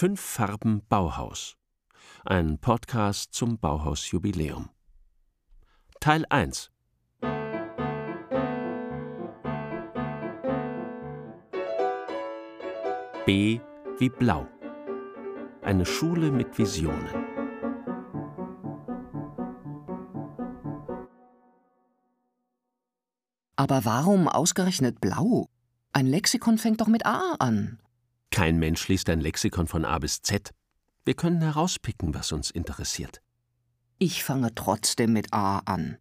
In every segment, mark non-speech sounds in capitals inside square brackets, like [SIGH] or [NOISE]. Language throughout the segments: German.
Fünf Farben Bauhaus. Ein Podcast zum Bauhausjubiläum. Teil 1 B wie Blau. Eine Schule mit Visionen. Aber warum ausgerechnet blau? Ein Lexikon fängt doch mit A an. Kein Mensch liest ein Lexikon von A bis Z. Wir können herauspicken, was uns interessiert. Ich fange trotzdem mit A an.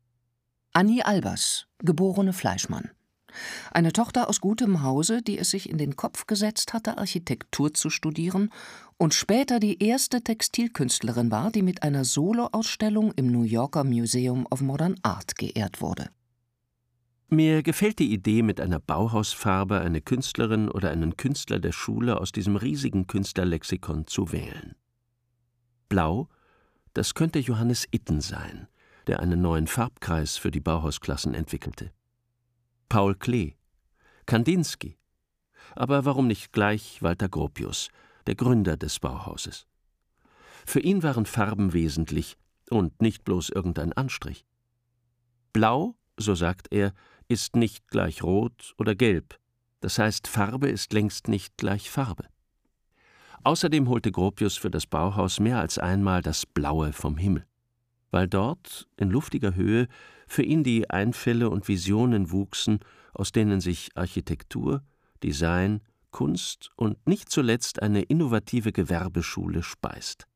Annie Albers, geborene Fleischmann. Eine Tochter aus gutem Hause, die es sich in den Kopf gesetzt hatte, Architektur zu studieren und später die erste Textilkünstlerin war, die mit einer Soloausstellung im New Yorker Museum of Modern Art geehrt wurde. Mir gefällt die Idee, mit einer Bauhausfarbe eine Künstlerin oder einen Künstler der Schule aus diesem riesigen Künstlerlexikon zu wählen. Blau, das könnte Johannes Itten sein, der einen neuen Farbkreis für die Bauhausklassen entwickelte. Paul Klee, Kandinsky. Aber warum nicht gleich Walter Gropius, der Gründer des Bauhauses? Für ihn waren Farben wesentlich und nicht bloß irgendein Anstrich. Blau, so sagt er, ist nicht gleich rot oder gelb, das heißt Farbe ist längst nicht gleich Farbe. Außerdem holte Gropius für das Bauhaus mehr als einmal das Blaue vom Himmel, weil dort, in luftiger Höhe, für ihn die Einfälle und Visionen wuchsen, aus denen sich Architektur, Design, Kunst und nicht zuletzt eine innovative Gewerbeschule speist.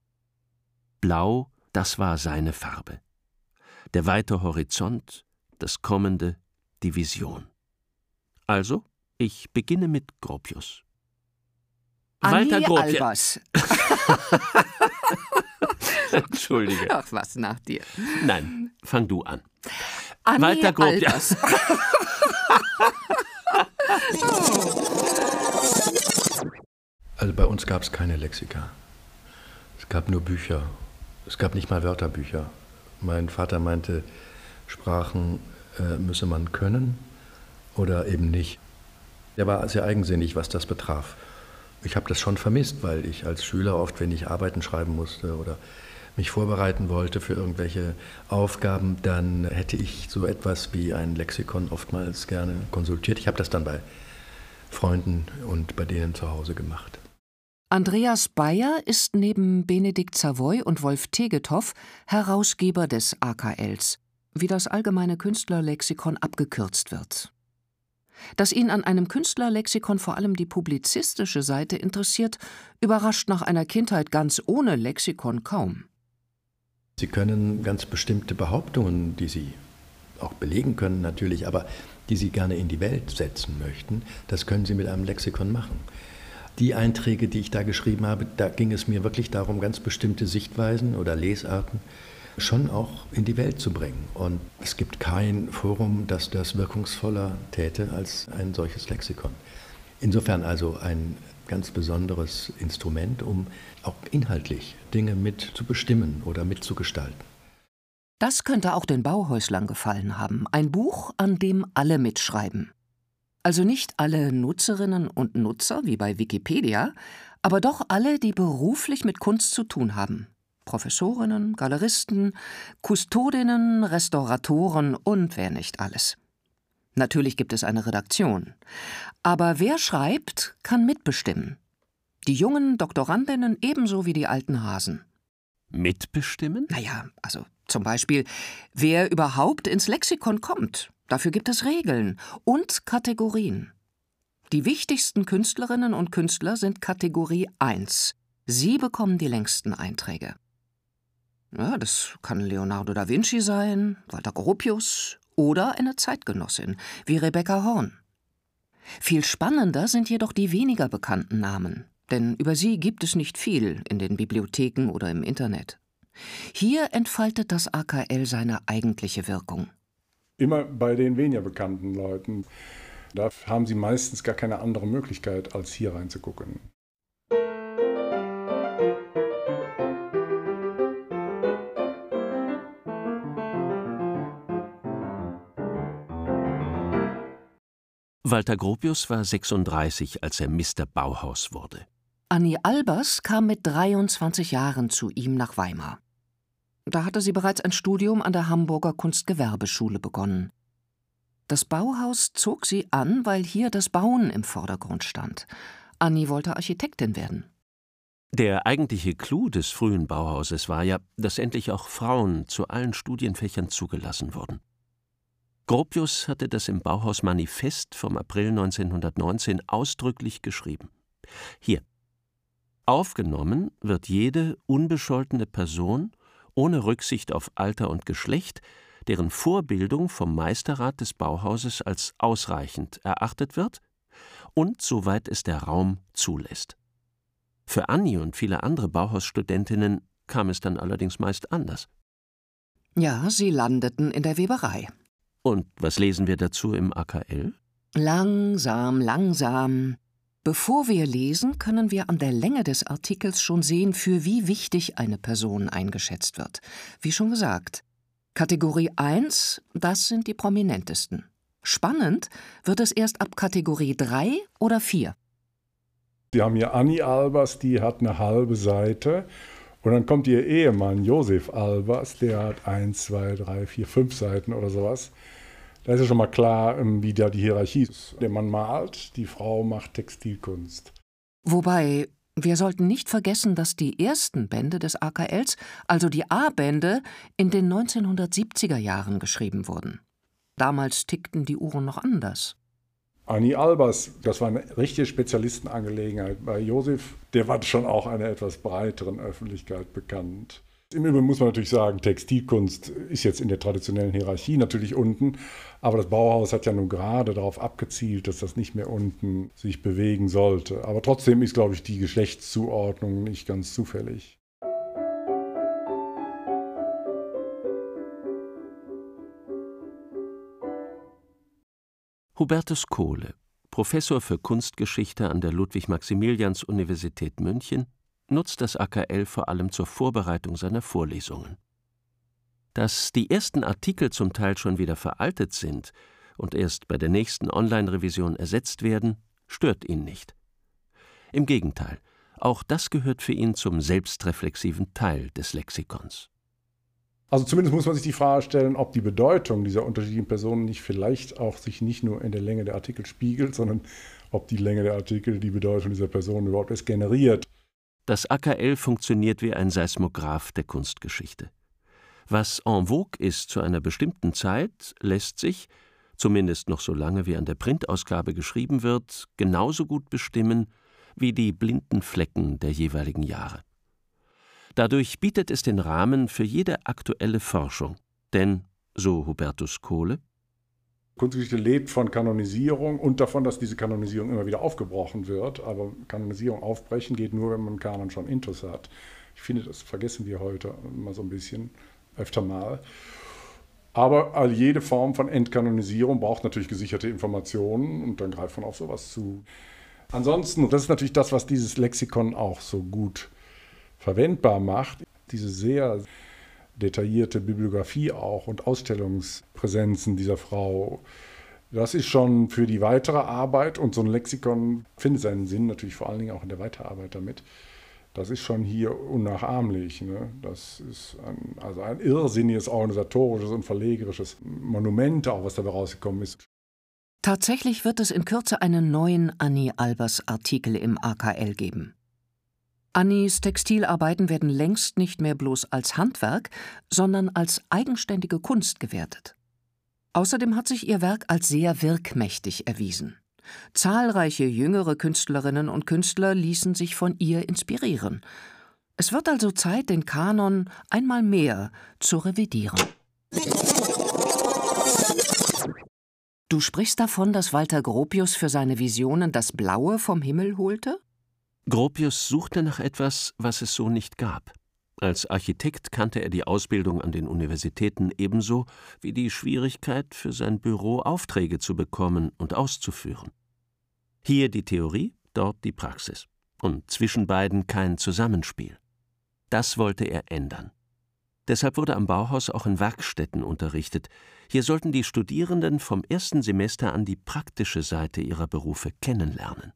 Blau, das war seine Farbe. Der weite Horizont, das Kommende, die Vision. Also, ich beginne mit Gropius. Annie Walter Gropius. [LAUGHS] Entschuldige. Ach, was nach dir. Nein, fang du an. Annie Walter Gropius. [LAUGHS] Also bei uns gab es keine Lexika. Es gab nur Bücher. Es gab nicht mal Wörterbücher. Mein Vater meinte, Sprachen äh, müsse man können oder eben nicht. Er war sehr eigensinnig, was das betraf. Ich habe das schon vermisst, weil ich als Schüler oft, wenn ich Arbeiten schreiben musste oder mich vorbereiten wollte für irgendwelche Aufgaben, dann hätte ich so etwas wie ein Lexikon oftmals gerne konsultiert. Ich habe das dann bei Freunden und bei denen zu Hause gemacht. Andreas Bayer ist neben Benedikt Savoy und Wolf Tegetow Herausgeber des AKLs wie das allgemeine Künstlerlexikon abgekürzt wird. Dass ihn an einem Künstlerlexikon vor allem die publizistische Seite interessiert, überrascht nach einer Kindheit ganz ohne Lexikon kaum. Sie können ganz bestimmte Behauptungen, die Sie auch belegen können natürlich, aber die Sie gerne in die Welt setzen möchten, das können Sie mit einem Lexikon machen. Die Einträge, die ich da geschrieben habe, da ging es mir wirklich darum, ganz bestimmte Sichtweisen oder Lesarten schon auch in die Welt zu bringen. Und es gibt kein Forum, das das wirkungsvoller täte als ein solches Lexikon. Insofern also ein ganz besonderes Instrument, um auch inhaltlich Dinge mit zu bestimmen oder mitzugestalten. Das könnte auch den Bauhäuslern gefallen haben. Ein Buch, an dem alle mitschreiben. Also nicht alle Nutzerinnen und Nutzer wie bei Wikipedia, aber doch alle, die beruflich mit Kunst zu tun haben. Professorinnen, Galeristen, Kustodinnen, Restauratoren und wer nicht alles. Natürlich gibt es eine Redaktion. Aber wer schreibt, kann mitbestimmen. Die jungen Doktorandinnen ebenso wie die alten Hasen. Mitbestimmen? Naja, also zum Beispiel, wer überhaupt ins Lexikon kommt. Dafür gibt es Regeln und Kategorien. Die wichtigsten Künstlerinnen und Künstler sind Kategorie 1. Sie bekommen die längsten Einträge. Ja, das kann Leonardo da Vinci sein, Walter Gropius oder eine Zeitgenossin wie Rebecca Horn. Viel spannender sind jedoch die weniger bekannten Namen, denn über sie gibt es nicht viel in den Bibliotheken oder im Internet. Hier entfaltet das AKL seine eigentliche Wirkung. Immer bei den weniger bekannten Leuten. Da haben sie meistens gar keine andere Möglichkeit, als hier reinzugucken. Walter Gropius war 36, als er Mr. Bauhaus wurde. Annie Albers kam mit 23 Jahren zu ihm nach Weimar. Da hatte sie bereits ein Studium an der Hamburger Kunstgewerbeschule begonnen. Das Bauhaus zog sie an, weil hier das Bauen im Vordergrund stand. Annie wollte Architektin werden. Der eigentliche Clou des frühen Bauhauses war ja, dass endlich auch Frauen zu allen Studienfächern zugelassen wurden. Gropius hatte das im Bauhaus Manifest vom April 1919 ausdrücklich geschrieben. Hier. Aufgenommen wird jede unbescholtene Person ohne Rücksicht auf Alter und Geschlecht, deren Vorbildung vom Meisterrat des Bauhauses als ausreichend erachtet wird und soweit es der Raum zulässt. Für Annie und viele andere Bauhausstudentinnen kam es dann allerdings meist anders. Ja, sie landeten in der Weberei. Und was lesen wir dazu im AKL? Langsam, langsam. Bevor wir lesen, können wir an der Länge des Artikels schon sehen, für wie wichtig eine Person eingeschätzt wird. Wie schon gesagt, Kategorie 1, das sind die prominentesten. Spannend wird es erst ab Kategorie 3 oder 4. Wir haben hier Annie Albers, die hat eine halbe Seite. Und dann kommt ihr Ehemann Josef Albers, der hat 1, 2, 3, 4, 5 Seiten oder sowas. Da ist ja schon mal klar, ähm, wie da die Hierarchie ist. Der Mann malt, die Frau macht Textilkunst. Wobei, wir sollten nicht vergessen, dass die ersten Bände des AKLs, also die A-Bände, in den 1970er Jahren geschrieben wurden. Damals tickten die Uhren noch anders. Annie Albers, das war eine richtige Spezialistenangelegenheit. Bei Josef, der war schon auch einer etwas breiteren Öffentlichkeit bekannt. Im Übrigen muss man natürlich sagen, Textilkunst ist jetzt in der traditionellen Hierarchie natürlich unten, aber das Bauhaus hat ja nun gerade darauf abgezielt, dass das nicht mehr unten sich bewegen sollte. Aber trotzdem ist, glaube ich, die Geschlechtszuordnung nicht ganz zufällig. Hubertus Kohle, Professor für Kunstgeschichte an der Ludwig-Maximilians-Universität München, nutzt das AKL vor allem zur Vorbereitung seiner Vorlesungen. Dass die ersten Artikel zum Teil schon wieder veraltet sind und erst bei der nächsten Online-Revision ersetzt werden, stört ihn nicht. Im Gegenteil, auch das gehört für ihn zum selbstreflexiven Teil des Lexikons. Also zumindest muss man sich die Frage stellen, ob die Bedeutung dieser unterschiedlichen Personen nicht vielleicht auch sich nicht nur in der Länge der Artikel spiegelt, sondern ob die Länge der Artikel die Bedeutung dieser Personen überhaupt erst generiert. Das AKL funktioniert wie ein Seismograph der Kunstgeschichte. Was en vogue ist zu einer bestimmten Zeit, lässt sich, zumindest noch so lange wie an der Printausgabe geschrieben wird, genauso gut bestimmen wie die blinden Flecken der jeweiligen Jahre. Dadurch bietet es den Rahmen für jede aktuelle Forschung. Denn, so Hubertus Kohle, Kunstgeschichte lebt von Kanonisierung und davon, dass diese Kanonisierung immer wieder aufgebrochen wird. Aber Kanonisierung aufbrechen geht nur, wenn man Kanon schon intus hat. Ich finde, das vergessen wir heute immer so ein bisschen, öfter mal. Aber jede Form von Entkanonisierung braucht natürlich gesicherte Informationen und dann greift man auf sowas zu. Ansonsten, das ist natürlich das, was dieses Lexikon auch so gut verwendbar macht. Diese sehr detaillierte Bibliografie auch und Ausstellungspräsenzen dieser Frau. Das ist schon für die weitere Arbeit und so ein Lexikon findet seinen Sinn natürlich vor allen Dingen auch in der Weiterarbeit damit. Das ist schon hier unnachahmlich. Ne? Das ist ein, also ein irrsinniges organisatorisches und verlegerisches Monument, auch was dabei rausgekommen ist. Tatsächlich wird es in Kürze einen neuen Annie Albers Artikel im AKL geben. Annis Textilarbeiten werden längst nicht mehr bloß als Handwerk, sondern als eigenständige Kunst gewertet. Außerdem hat sich ihr Werk als sehr wirkmächtig erwiesen. Zahlreiche jüngere Künstlerinnen und Künstler ließen sich von ihr inspirieren. Es wird also Zeit, den Kanon einmal mehr zu revidieren. Du sprichst davon, dass Walter Gropius für seine Visionen das Blaue vom Himmel holte? Gropius suchte nach etwas, was es so nicht gab. Als Architekt kannte er die Ausbildung an den Universitäten ebenso wie die Schwierigkeit, für sein Büro Aufträge zu bekommen und auszuführen. Hier die Theorie, dort die Praxis. Und zwischen beiden kein Zusammenspiel. Das wollte er ändern. Deshalb wurde am Bauhaus auch in Werkstätten unterrichtet. Hier sollten die Studierenden vom ersten Semester an die praktische Seite ihrer Berufe kennenlernen.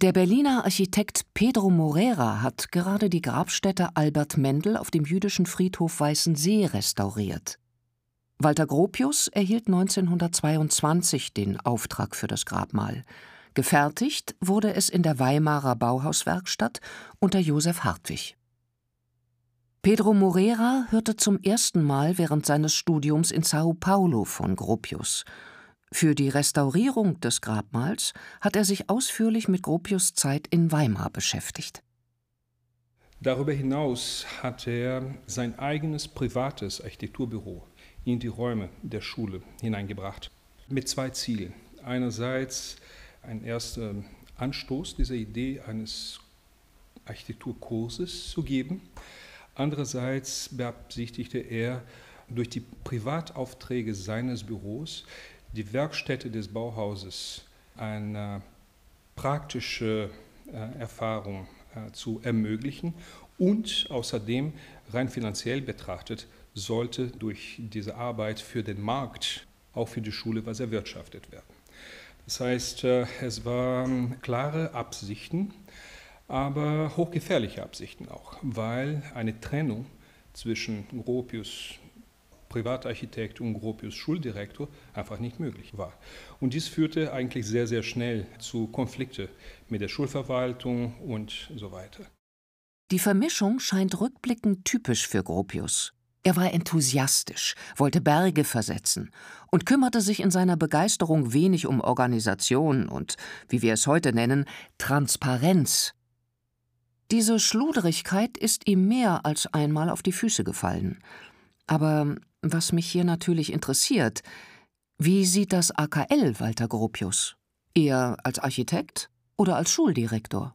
Der Berliner Architekt Pedro Morera hat gerade die Grabstätte Albert Mendel auf dem jüdischen Friedhof Weißensee restauriert. Walter Gropius erhielt 1922 den Auftrag für das Grabmal. Gefertigt wurde es in der Weimarer Bauhauswerkstatt unter Josef Hartwig. Pedro Morera hörte zum ersten Mal während seines Studiums in Sao Paulo von Gropius. Für die Restaurierung des Grabmals hat er sich ausführlich mit Gropius Zeit in Weimar beschäftigt. Darüber hinaus hat er sein eigenes privates Architekturbüro in die Räume der Schule hineingebracht, mit zwei Zielen. Einerseits ein erster Anstoß dieser Idee eines Architekturkurses zu geben. Andererseits beabsichtigte er, durch die Privataufträge seines Büros die Werkstätte des Bauhauses eine praktische äh, Erfahrung äh, zu ermöglichen und außerdem rein finanziell betrachtet sollte durch diese Arbeit für den Markt, auch für die Schule, was erwirtschaftet werden. Das heißt, äh, es waren klare Absichten, aber hochgefährliche Absichten auch, weil eine Trennung zwischen Gropius Privatarchitekt und Gropius Schuldirektor einfach nicht möglich war. Und dies führte eigentlich sehr, sehr schnell zu Konflikten mit der Schulverwaltung und so weiter. Die Vermischung scheint rückblickend typisch für Gropius. Er war enthusiastisch, wollte Berge versetzen und kümmerte sich in seiner Begeisterung wenig um Organisation und, wie wir es heute nennen, Transparenz. Diese Schluderigkeit ist ihm mehr als einmal auf die Füße gefallen. Aber was mich hier natürlich interessiert, wie sieht das AKL Walter Gropius? Eher als Architekt oder als Schuldirektor?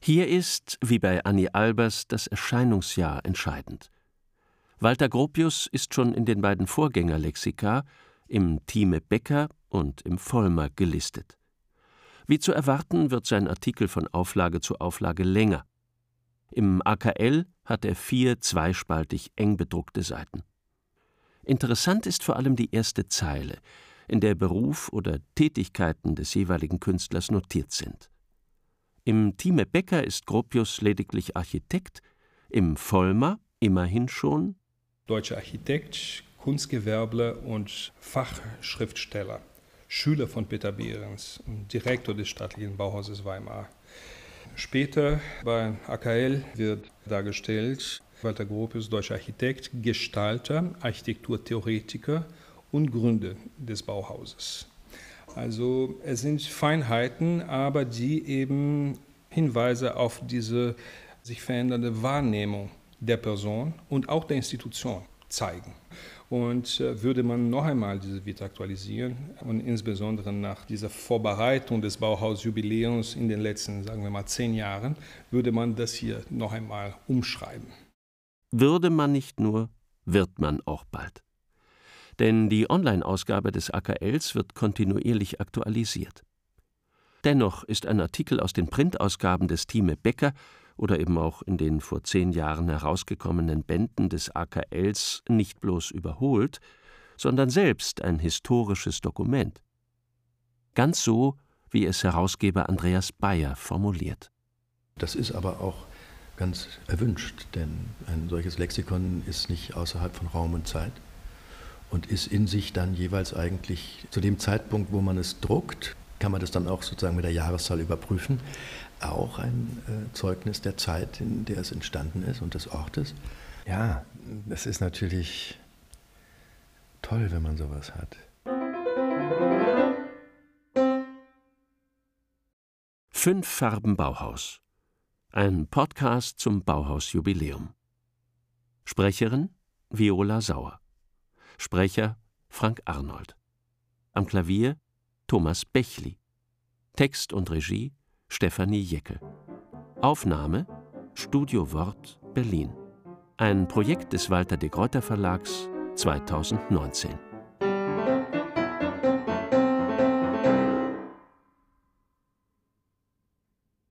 Hier ist, wie bei Annie Albers, das Erscheinungsjahr entscheidend. Walter Gropius ist schon in den beiden Vorgängerlexika, im Thieme Becker und im Vollmer gelistet. Wie zu erwarten, wird sein Artikel von Auflage zu Auflage länger. Im AKL hat er vier zweispaltig eng bedruckte Seiten. Interessant ist vor allem die erste Zeile, in der Beruf oder Tätigkeiten des jeweiligen Künstlers notiert sind. Im Thieme Becker ist Gropius lediglich Architekt, im Vollmer immerhin schon deutscher Architekt, Kunstgewerbler und Fachschriftsteller, Schüler von Peter Behrens und Direktor des staatlichen Bauhauses Weimar. Später bei AKL wird dargestellt Walter Gropius, deutscher Architekt, Gestalter, Architekturtheoretiker und Gründer des Bauhauses. Also es sind Feinheiten, aber die eben Hinweise auf diese sich verändernde Wahrnehmung der Person und auch der Institution zeigen. Und äh, würde man noch einmal diese Vita aktualisieren und insbesondere nach dieser Vorbereitung des Bauhausjubiläums in den letzten, sagen wir mal, zehn Jahren, würde man das hier noch einmal umschreiben. Würde man nicht nur, wird man auch bald. Denn die Online-Ausgabe des AKLs wird kontinuierlich aktualisiert. Dennoch ist ein Artikel aus den Printausgaben des Thieme Becker oder eben auch in den vor zehn Jahren herausgekommenen Bänden des AKLs nicht bloß überholt, sondern selbst ein historisches Dokument. Ganz so, wie es Herausgeber Andreas Bayer formuliert. Das ist aber auch ganz erwünscht, denn ein solches Lexikon ist nicht außerhalb von Raum und Zeit und ist in sich dann jeweils eigentlich zu dem Zeitpunkt, wo man es druckt, kann man das dann auch sozusagen mit der Jahreszahl überprüfen auch ein äh, Zeugnis der Zeit, in der es entstanden ist und des Ortes. Ja, das ist natürlich toll, wenn man sowas hat. Fünf Farben Bauhaus. Ein Podcast zum Bauhausjubiläum. Sprecherin Viola Sauer. Sprecher Frank Arnold. Am Klavier Thomas Bechli. Text und Regie Stefanie Jeckel. Aufnahme Studio Wort Berlin. Ein Projekt des Walter de Greuter Verlags 2019.